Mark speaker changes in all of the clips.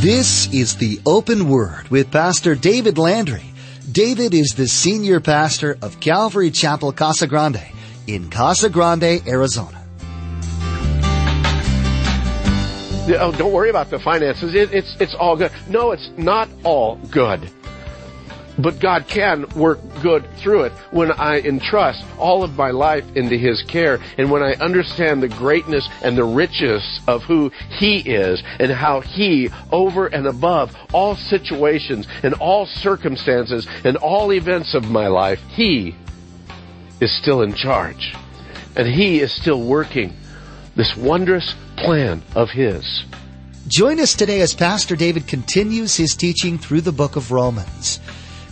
Speaker 1: This is the Open Word with Pastor David Landry. David is the senior pastor of Calvary Chapel Casa Grande in Casa Grande, Arizona.
Speaker 2: Oh, don't worry about the finances. It, it's it's all good. No, it's not all good. But God can work good through it when I entrust all of my life into His care and when I understand the greatness and the riches of who He is and how He, over and above all situations and all circumstances and all events of my life, He is still in charge. And He is still working this wondrous plan of His.
Speaker 1: Join us today as Pastor David continues his teaching through the book of Romans.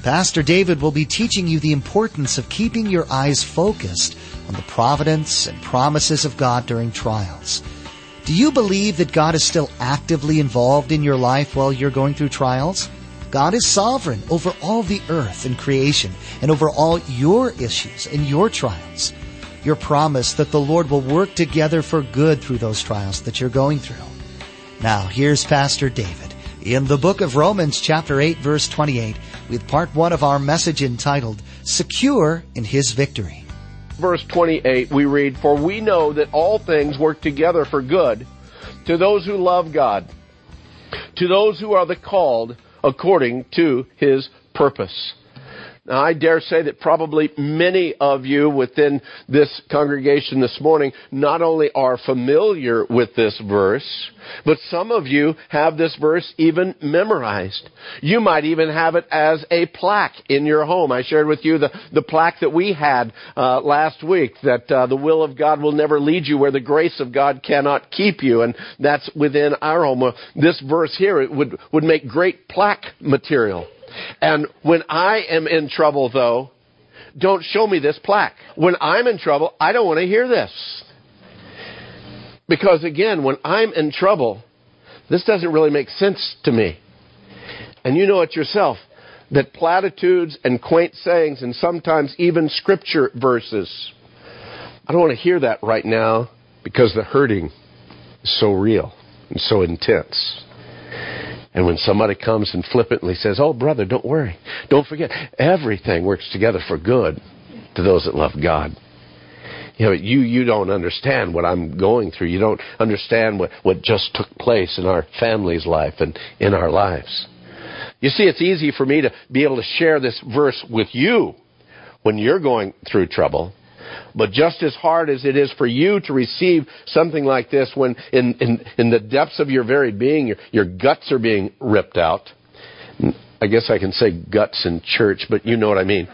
Speaker 1: Pastor David will be teaching you the importance of keeping your eyes focused on the providence and promises of God during trials. Do you believe that God is still actively involved in your life while you're going through trials? God is sovereign over all the earth and creation and over all your issues and your trials. Your promise that the Lord will work together for good through those trials that you're going through. Now, here's Pastor David in the book of Romans chapter 8 verse 28 with part 1 of our message entitled Secure in His Victory.
Speaker 2: Verse 28 we read, For we know that all things work together for good to those who love God, to those who are the called according to His purpose. Now, I dare say that probably many of you within this congregation this morning not only are familiar with this verse, but some of you have this verse even memorized. You might even have it as a plaque in your home. I shared with you the, the plaque that we had uh, last week that uh, the will of God will never lead you where the grace of God cannot keep you, and that's within our home. This verse here it would would make great plaque material. And when I am in trouble, though, don't show me this plaque. When I'm in trouble, I don't want to hear this. Because again, when I'm in trouble, this doesn't really make sense to me. And you know it yourself that platitudes and quaint sayings and sometimes even scripture verses, I don't want to hear that right now because the hurting is so real and so intense. And when somebody comes and flippantly says, Oh, brother, don't worry. Don't forget, everything works together for good to those that love God. You know, you, you don't understand what I'm going through. You don't understand what, what just took place in our family's life and in our lives. You see, it's easy for me to be able to share this verse with you when you're going through trouble. But just as hard as it is for you to receive something like this when in, in, in the depths of your very being, your, your guts are being ripped out. I guess I can say guts in church, but you know what I mean.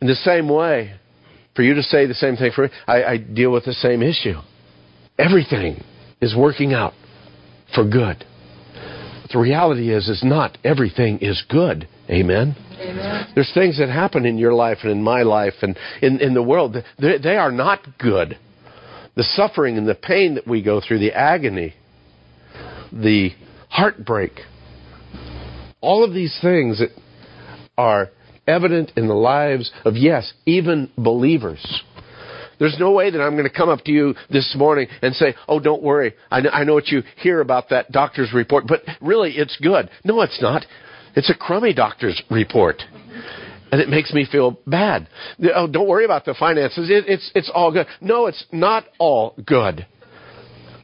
Speaker 2: In the same way, for you to say the same thing for me, I, I deal with the same issue. Everything is working out for good. But the reality is, is not everything is good. Amen. Amen. There's things that happen in your life and in my life and in, in the world. They, they are not good. The suffering and the pain that we go through, the agony, the heartbreak, all of these things that are evident in the lives of, yes, even believers. There's no way that I'm going to come up to you this morning and say, oh, don't worry. I know, I know what you hear about that doctor's report, but really it's good. No, it's not. It's a crummy doctor's report. And it makes me feel bad. Oh, don't worry about the finances. It, it's, it's all good. No, it's not all good.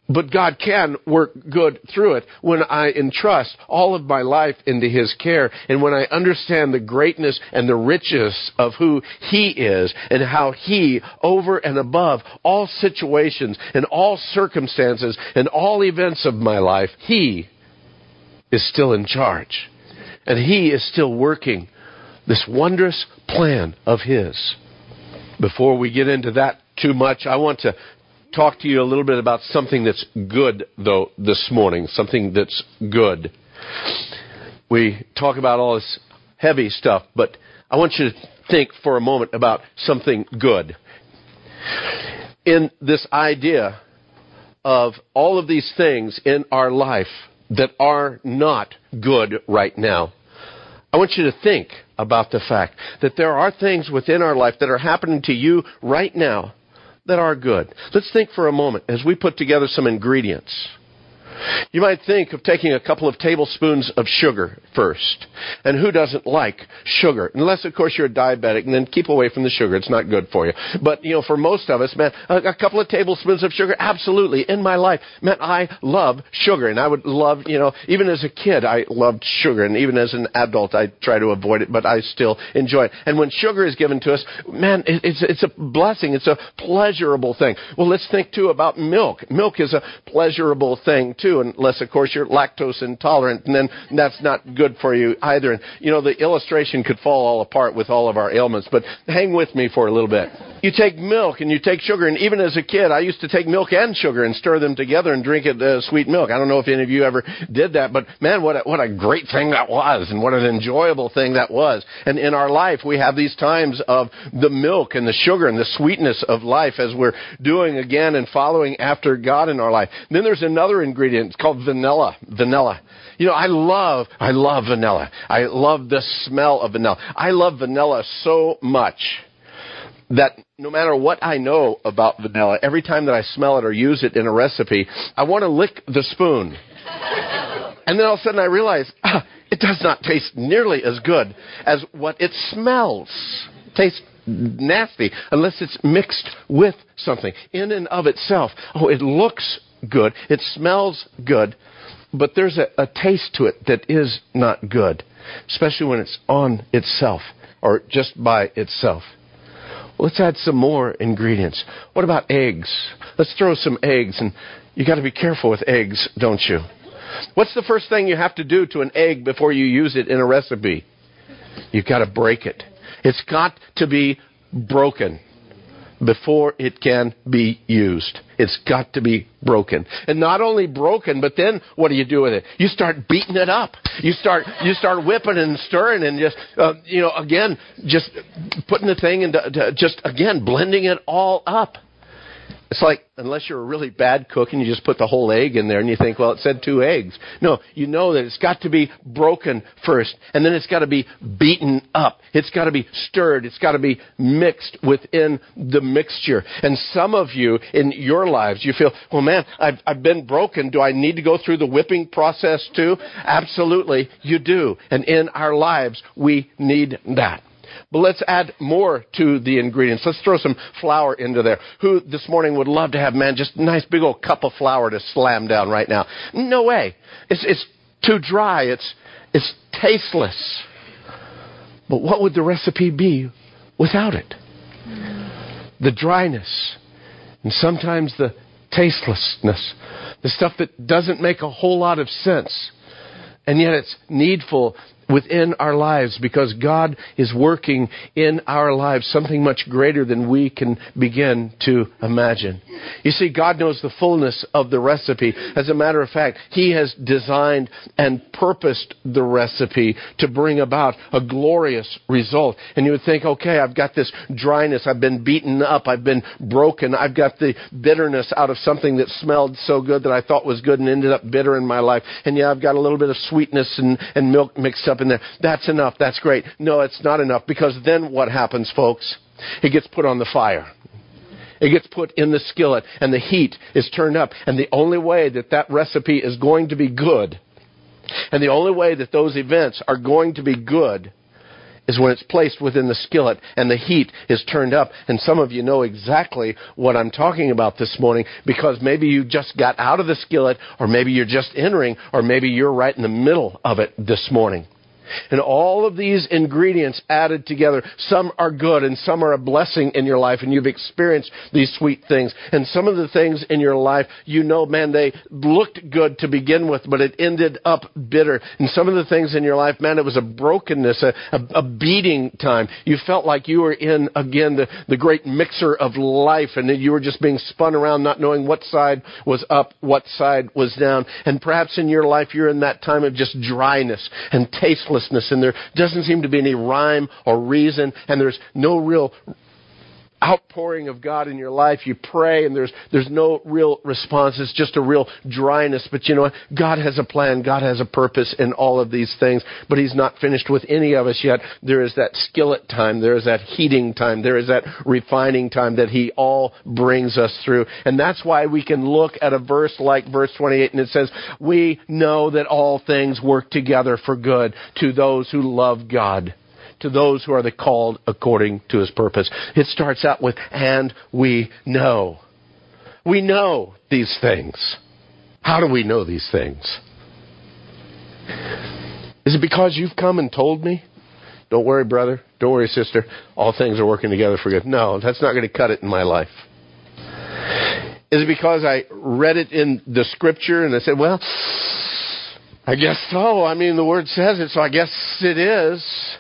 Speaker 2: But God can work good through it when I entrust all of my life into His care and when I understand the greatness and the riches of who He is and how He, over and above all situations and all circumstances and all events of my life, He is still in charge. And He is still working this wondrous plan of His. Before we get into that too much, I want to talk to you a little bit about something that's good, though, this morning. Something that's good. We talk about all this heavy stuff, but I want you to think for a moment about something good. In this idea of all of these things in our life that are not good right now. I want you to think about the fact that there are things within our life that are happening to you right now that are good. Let's think for a moment as we put together some ingredients. You might think of taking a couple of tablespoons of sugar first. And who doesn't like sugar? Unless, of course, you're a diabetic, and then keep away from the sugar. It's not good for you. But, you know, for most of us, man, a, couple of tablespoons of sugar, absolutely. In my life, man, I love sugar. And I would love, you know, even as a kid, I loved sugar. And even as an adult, I try to avoid it, but I still enjoy it. And when sugar is given to us, man, it's, it's a blessing. It's a pleasurable thing. Well, let's think, too, about milk. Milk is a pleasurable thing, too, unless, of course, you're lactose intolerant, and then that's not good for you either. And, you know, the illustration could fall all apart with all of our ailments, but hang with me for a little bit. You take milk and you take sugar, and even as a kid, I used to take milk and sugar and stir them together and drink it uh, sweet milk. I don't know if any of you ever did that, but man, what a, what a great thing that was, and what an enjoyable thing that was. And in our life, we have these times of the milk and the sugar and the sweetness of life as we're doing again and following after God in our life. Then there's another ingredient. It's called vanilla. Vanilla. You know, I love, I love vanilla. I love the smell of vanilla. I love vanilla so much that no matter what I know about vanilla, every time that I smell it or use it in a recipe, I want to lick the spoon. and then all of a sudden I realize, ah, it does not taste nearly as good as what it smells. It tastes nasty unless it's mixed with something in and of itself. Oh, it looks good. It smells good. But there's a, a taste to it that is not good, especially when it's on itself or just by itself. Let's add some more ingredients. What about eggs? Let's throw some eggs, and you got to be careful with eggs, don't you? What's the first thing you have to do to an egg before you use it in a recipe? You've got to break it. It's got to be broken before it can be used. It's got to be broken. And not only broken, but then what do you do with it? You start beating it up. You start, you start whipping and stirring and just, uh, you know, again, just putting the thing into, just again, blending it all up. It's like, unless you're a really bad cook and you just put the whole egg in there and you think, well, it said two eggs. No, you know that it's got to be broken first, and then it's got to be beaten up. It's got to be stirred. It's got to be mixed within the mixture. And some of you in your lives, you feel, well, man, I've, I've been broken. Do I need to go through the whipping process too? Absolutely, you do. And in our lives, we need that. But let's add more to the ingredients. Let's throw some flour into there. Who this morning would love to have, man, just a nice big old cup of flour to slam down right now? No way. It's, it's too dry. It's, it's tasteless. But what would the recipe be without it? The dryness. And sometimes the tastelessness. The stuff that doesn't make a whole lot of sense. And yet it's needful within our lives because God is working in our lives something much greater than we can begin to imagine. You see, God knows the fullness of the recipe. As a matter of fact, He has designed and purposed the recipe to bring about a glorious result. And you would think, okay, I've got this dryness, I've been beaten up, I've been broken, I've got the bitterness out of something that smelled so good that I thought was good and ended up bitter in my life. And yeah, I've got a little bit of sweetness and, and milk mixed up in there. That's enough. That's great. No, it's not enough because then what happens, folks? It gets put on the fire. It gets put in the skillet and the heat is turned up. And the only way that that recipe is going to be good and the only way that those events are going to be good is when it's placed within the skillet and the heat is turned up. And some of you know exactly what I'm talking about this morning because maybe you just got out of the skillet or maybe you're just entering or maybe you're right in the middle of it this morning. And all of these ingredients added together, some are good and some are a blessing in your life, and you've experienced these sweet things. And some of the things in your life, you know, man, they looked good to begin with, but it ended up bitter. And some of the things in your life, man, it was a brokenness, a, a, a beating time. You felt like you were in, again, the, the great mixer of life, and you were just being spun around, not knowing what side was up, what side was down. And perhaps in your life, you're in that time of just dryness and tastelessness, and there. Doesn't seem to be any rhyme or reason, and there's no real outpouring of God in your life. You pray and there's, there's no real response. It's just a real dryness. But you know what? God has a plan. God has a purpose in all of these things. But He's not finished with any of us yet. There is that skillet time. There is that heating time. There is that refining time that He all brings us through. And that's why we can look at a verse like verse 28 and it says, we know that all things work together for good to those who love God to those who are the called according to his purpose. It starts out with, and we know. We know these things. How do we know these things? Is it because you've come and told me? Don't worry, brother. Don't worry, sister. All things are working together for good. No, that's not going to cut it in my life. Is it because I read it in the scripture and I said, well, I guess so. I mean, the word says it, so I guess it is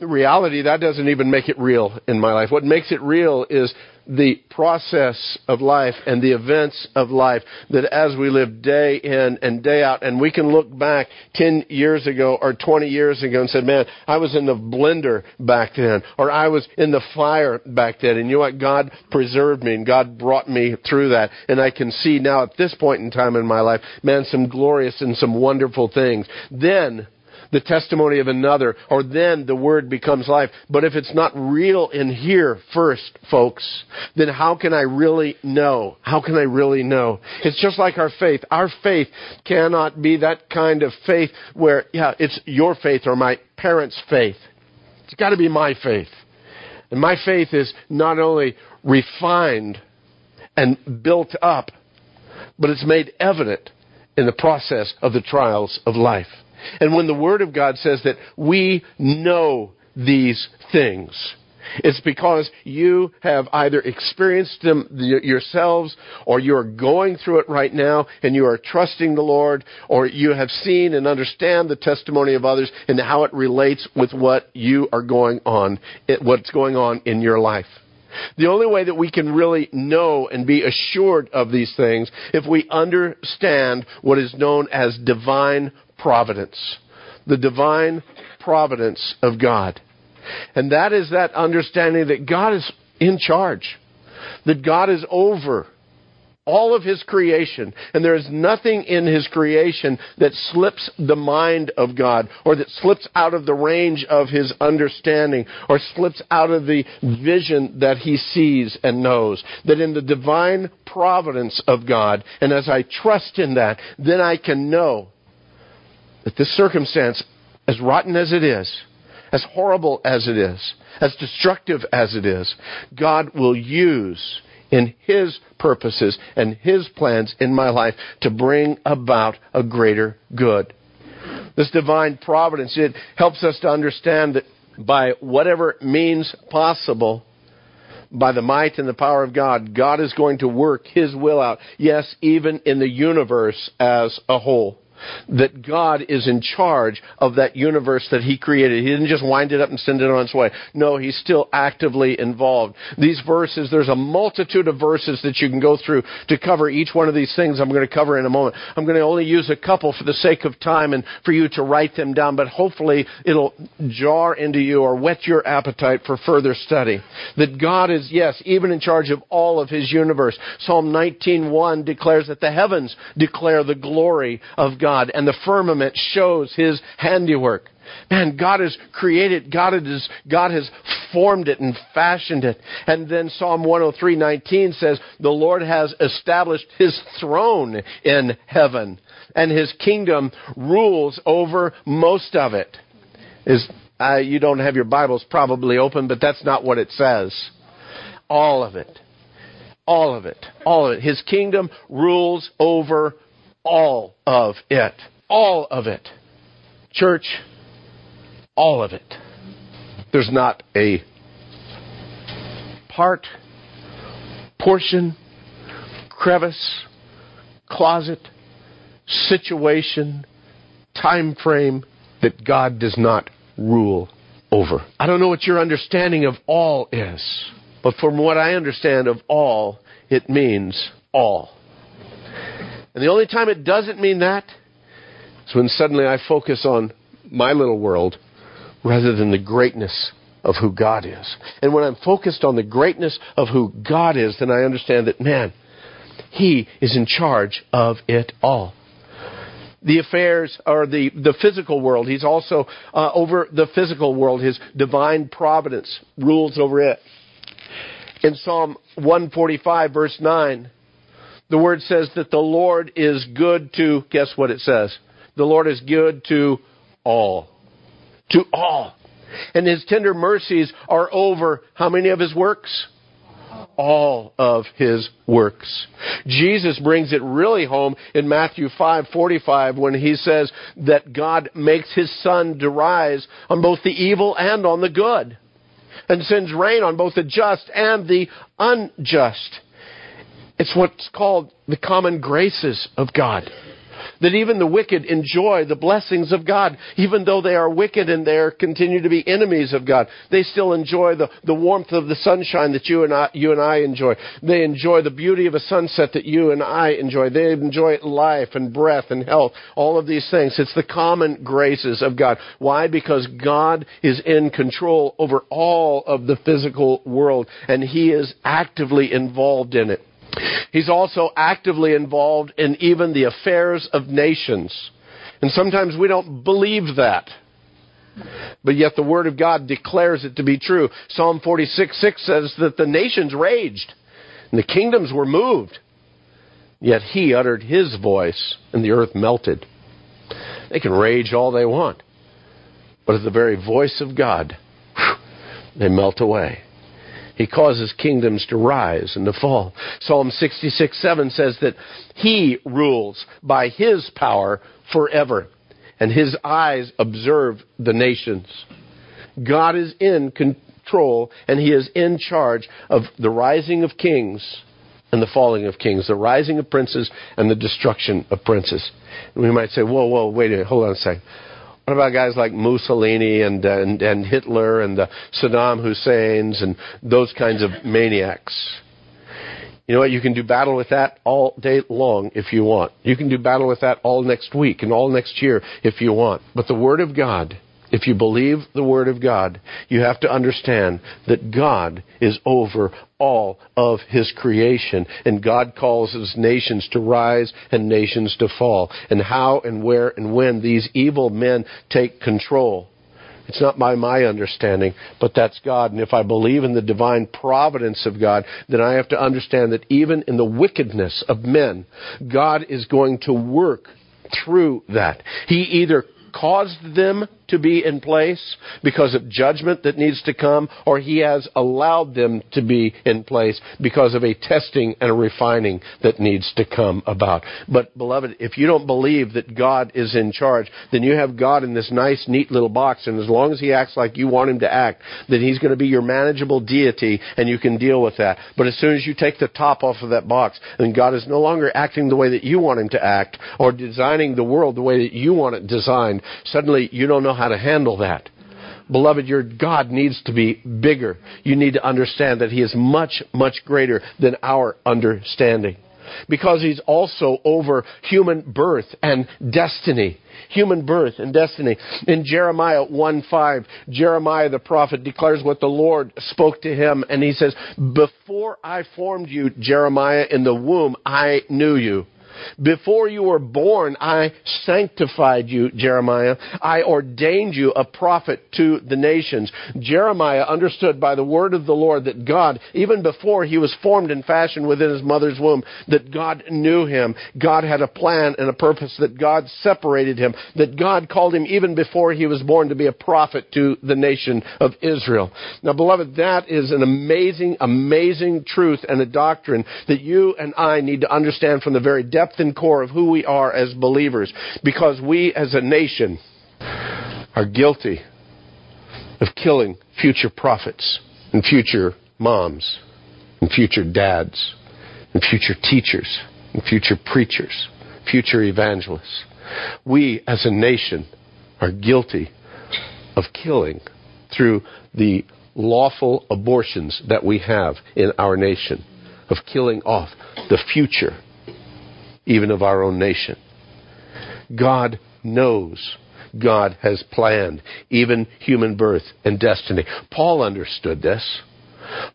Speaker 2: reality, that doesn't even make it real in my life. What makes it real is the process of life and the events of life that as we live day in and day out, and we can look back 10 years ago or 20 years ago and say, man, I was in the blender back then, or I was in the fire back then, and you know what? God preserved me and God brought me through that. And I can see now at this point in time in my life, man, some glorious and some wonderful things. Then, the testimony of another, or then the word becomes life. But if it's not real in here first, folks, then how can I really know? How can I really know? It's just like our faith. Our faith cannot be that kind of faith where, yeah, it's your faith or my parents' faith. It's got to be my faith. And my faith is not only refined and built up, but it's made evident in the process of the trials of life. And when the Word of God says that we know these things, it's because you have either experienced them yourselves or you're going through it right now and you are trusting the Lord or you have seen and understand the testimony of others and how it relates with what you are going on, what's going on in your life. The only way that we can really know and be assured of these things if we understand what is known as divine providence. The divine providence of God. And that is that understanding that God is in charge. That God is over all of His creation. And there is nothing in His creation that slips the mind of God or that slips out of the range of His understanding or slips out of the vision that He sees and knows. That in the divine providence of God, and as I trust in that, then I can know that this circumstance, as rotten as it is, as horrible as it is, as destructive as it is, God will use in His purposes and His plans in my life to bring about a greater good. This divine providence, it helps us to understand that by whatever means possible, by the might and the power of God, God is going to work His will out. Yes, even in the universe as a whole that God is in charge of that universe that He created. He didn't just wind it up and send it on its way. No, He's still actively involved. These verses, there's a multitude of verses that you can go through to cover each one of these things I'm going to cover in a moment. I'm going to only use a couple for the sake of time and for you to write them down, but hopefully it'll jar into you or whet your appetite for further study. That God is, yes, even in charge of all of His universe. Psalm 19.1 declares that the heavens declare the glory of God. God, and the firmament shows his handiwork. Man, God has created, God has, God has formed it and fashioned it. And then Psalm 103:19 says, "The Lord has established his throne in heaven, and his kingdom rules over most of it." Is uh, you don't have your Bibles probably open, but that's not what it says. All of it. All of it. All of it. His kingdom rules over all of it. All of it. Church, all of it. There's not a part, portion, crevice, closet, situation, time frame that God does not rule over. I don't know what your understanding of all is, but from what I understand of all, it means all. And the only time it doesn't mean that is when suddenly I focus on my little world rather than the greatness of who God is. And when I'm focused on the greatness of who God is, then I understand that, man, He is in charge of it all. The affairs or the, the physical world. He's also uh, over the physical world. His divine providence rules over it. In Psalm 145, verse 9, the word says that the Lord is good to, guess what it says? The Lord is good to all. To all. And his tender mercies are over how many of his works? All of his works. Jesus brings it really home in Matthew 5:45 when he says that God makes his sun to rise on both the evil and on the good and sends rain on both the just and the unjust. It's what's called the common graces of God that even the wicked enjoy the blessings of God. Even though they are wicked and they continue to be enemies of God, they still enjoy the, the warmth of the sunshine that you and, I, you and I enjoy. They enjoy the beauty of a sunset that you and I enjoy. They enjoy life and breath and health, all of these things. It's the common graces of God. Why? Because God is in control over all of the physical world and He is actively involved in it. He's also actively involved in even the affairs of nations. And sometimes we don't believe that. But yet the Word of God declares it to be true. Psalm 46 6 says that the nations raged and the kingdoms were moved. Yet He uttered His voice and the earth melted. They can rage all they want. But at the very voice of God, they melt away. He causes kingdoms to rise and to fall. Psalm 66 7 says that He rules by His power forever, and His eyes observe the nations. God is in control, and He is in charge of the rising of kings and the falling of kings, the rising of princes and the destruction of princes. And we might say, whoa, whoa, wait a minute, hold on a second. What about guys like Mussolini and, and, and Hitler and the Saddam Husseins and those kinds of maniacs? You know what? You can do battle with that all day long if you want. You can do battle with that all next week and all next year if you want. But the Word of God if you believe the Word of God, you have to understand that God is over all of His creation, and God calls His nations to rise and nations to fall. And how and where and when these evil men take control. It's not by my understanding, but that's God. And if I believe in the divine providence of God, then I have to understand that even in the wickedness of men, God is going to work through that. He either caused them to be in place because of judgment that needs to come, or He has allowed them to be in place because of a testing and a refining that needs to come about. But, beloved, if you don't believe that God is in charge, then you have God in this nice, neat little box, and as long as He acts like you want Him to act, then He's going to be your manageable deity, and you can deal with that. But as soon as you take the top off of that box, then God is no longer acting the way that you want Him to act, or designing the world the way that you want it designed, suddenly you don't know how to handle that. Beloved, your God needs to be bigger. You need to understand that He is much, much greater than our understanding. Because He's also over human birth and destiny. Human birth and destiny. In Jeremiah 1 5, Jeremiah the prophet declares what the Lord spoke to him, and he says, Before I formed you, Jeremiah, in the womb, I knew you. Before you were born, I sanctified you, Jeremiah. I ordained you a prophet to the nations. Jeremiah understood by the word of the Lord that God, even before he was formed and fashioned within his mother's womb, that God knew him. God had a plan and a purpose, that God separated him, that God called him even before he was born to be a prophet to the nation of Israel. Now, beloved, that is an amazing, amazing truth and a doctrine that you and I need to understand from the very depth depth and core of who we are as believers because we as a nation are guilty of killing future prophets and future moms and future dads and future teachers and future preachers, future evangelists. We as a nation are guilty of killing through the lawful abortions that we have in our nation, of killing off the future even of our own nation. God knows God has planned, even human birth and destiny. Paul understood this.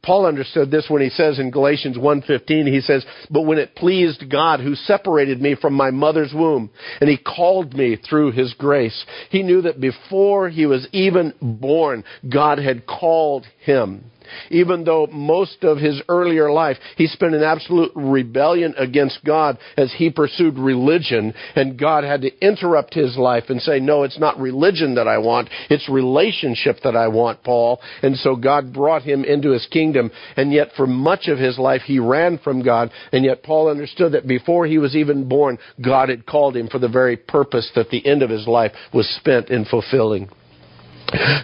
Speaker 2: Paul understood this when he says in Galatians 1:15 he says, "But when it pleased God who separated me from my mother's womb and he called me through his grace, he knew that before he was even born, God had called him." Even though most of his earlier life he spent in absolute rebellion against God as he pursued religion, and God had to interrupt his life and say, No, it's not religion that I want, it's relationship that I want, Paul. And so God brought him into his kingdom, and yet for much of his life he ran from God, and yet Paul understood that before he was even born, God had called him for the very purpose that the end of his life was spent in fulfilling.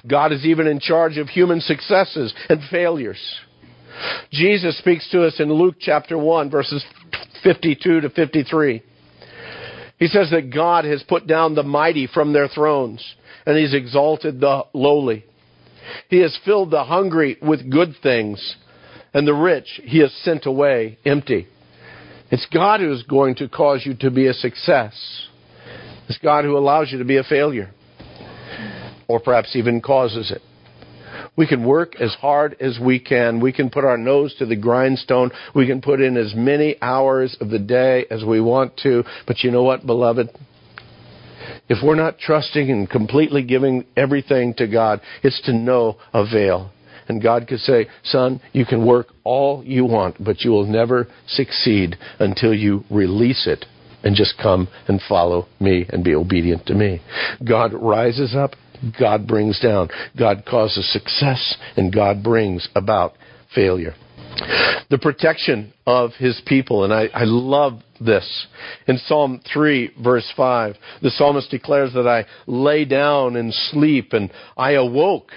Speaker 2: God is even in charge of human successes and failures. Jesus speaks to us in Luke chapter 1, verses 52 to 53. He says that God has put down the mighty from their thrones, and He's exalted the lowly. He has filled the hungry with good things, and the rich He has sent away empty. It's God who is going to cause you to be a success. It's God who allows you to be a failure or perhaps even causes it. We can work as hard as we can. We can put our nose to the grindstone. We can put in as many hours of the day as we want to. But you know what, beloved? If we're not trusting and completely giving everything to God, it's to no avail. And God could say, Son, you can work all you want, but you will never succeed until you release it and just come and follow me and be obedient to me. God rises up God brings down. God causes success, and God brings about failure. The protection of his people, and I, I love this. In Psalm 3, verse 5, the psalmist declares that I lay down and sleep, and I awoke,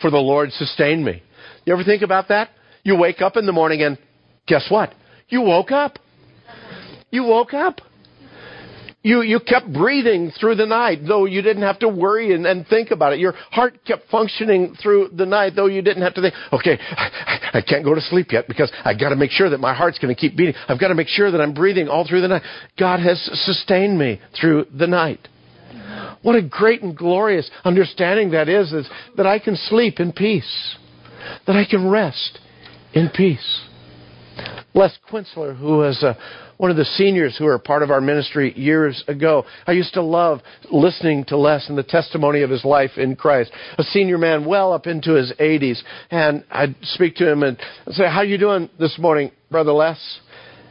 Speaker 2: for the Lord sustained me. You ever think about that? You wake up in the morning, and guess what? You woke up. You woke up you, you kept breathing through the night, though you didn't have to worry and, and think about it. Your heart kept functioning through the night, though you didn't have to think, okay, I, I can't go to sleep yet because I've got to make sure that my heart's going to keep beating. I've got to make sure that I'm breathing all through the night. God has sustained me through the night. What a great and glorious understanding that is, is that I can sleep in peace, that I can rest in peace. Les Quintzler, who was a one of the seniors who were part of our ministry years ago. I used to love listening to Les and the testimony of his life in Christ. A senior man well up into his 80s. And I'd speak to him and say, how you doing this morning, Brother Les?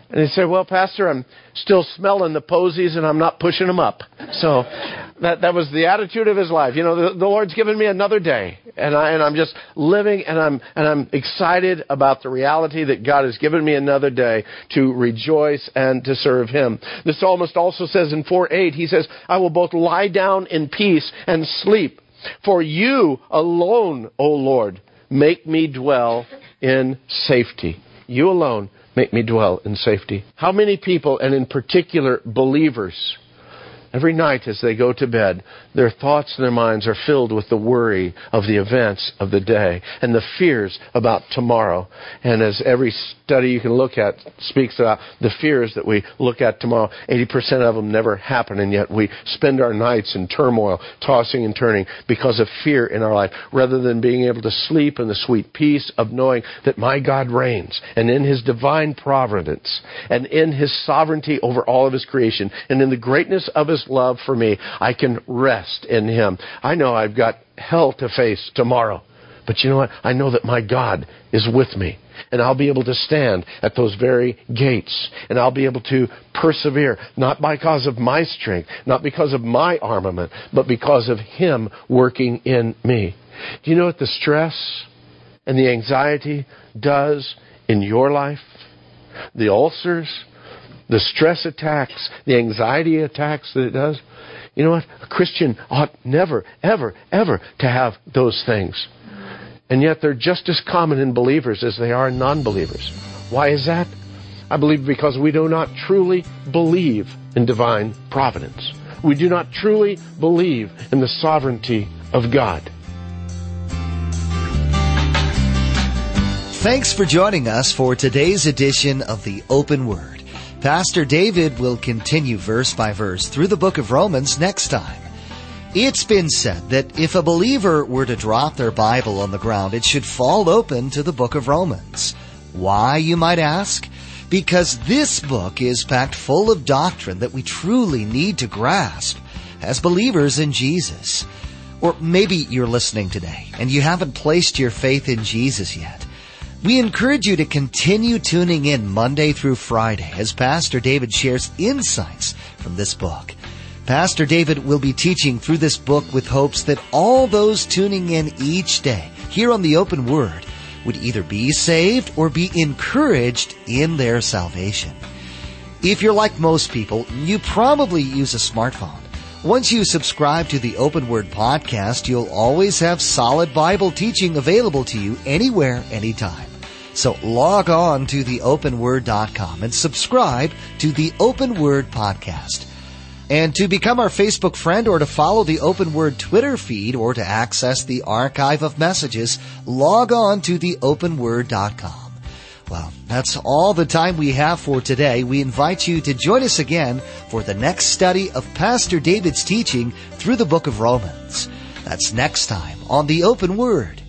Speaker 2: And he said, well, Pastor, I'm still smelling the posies and I'm not pushing them up. So that, that was the attitude of his life. You know, the, the Lord's given me another day, and, I, and I'm just living, and I'm, and I'm excited about the reality that God has given me another day to rejoice and to serve Him. The psalmist also says in 4 8, he says, I will both lie down in peace and sleep. For you alone, O Lord, make me dwell in safety. You alone make me dwell in safety. How many people, and in particular believers, Every night as they go to bed, their thoughts and their minds are filled with the worry of the events of the day and the fears about tomorrow. And as every study you can look at speaks about the fears that we look at tomorrow, 80% of them never happen, and yet we spend our nights in turmoil, tossing and turning because of fear in our life, rather than being able to sleep in the sweet peace of knowing that my God reigns, and in His divine providence, and in His sovereignty over all of His creation, and in the greatness of Love for me, I can rest in Him. I know I've got hell to face tomorrow. But you know what? I know that my God is with me. And I'll be able to stand at those very gates. And I'll be able to persevere, not because of my strength, not because of my armament, but because of Him working in me. Do you know what the stress and the anxiety does in your life? The ulcers, the stress attacks, the anxiety attacks that it does. You know what? A Christian ought never, ever, ever to have those things. And yet they're just as common in believers as they are in non believers. Why is that? I believe because we do not truly believe in divine providence. We do not truly believe in the sovereignty of God.
Speaker 1: Thanks for joining us for today's edition of the Open Word. Pastor David will continue verse by verse through the book of Romans next time. It's been said that if a believer were to drop their Bible on the ground, it should fall open to the book of Romans. Why, you might ask? Because this book is packed full of doctrine that we truly need to grasp as believers in Jesus. Or maybe you're listening today and you haven't placed your faith in Jesus yet. We encourage you to continue tuning in Monday through Friday as Pastor David shares insights from this book. Pastor David will be teaching through this book with hopes that all those tuning in each day here on the open word would either be saved or be encouraged in their salvation. If you're like most people, you probably use a smartphone. Once you subscribe to the Open Word podcast, you'll always have solid Bible teaching available to you anywhere, anytime. So log on to theopenword.com and subscribe to the Open Word podcast. And to become our Facebook friend or to follow the Open Word Twitter feed or to access the archive of messages, log on to theopenword.com. Well, that's all the time we have for today. We invite you to join us again for the next study of Pastor David's teaching through the book of Romans. That's next time on the Open Word.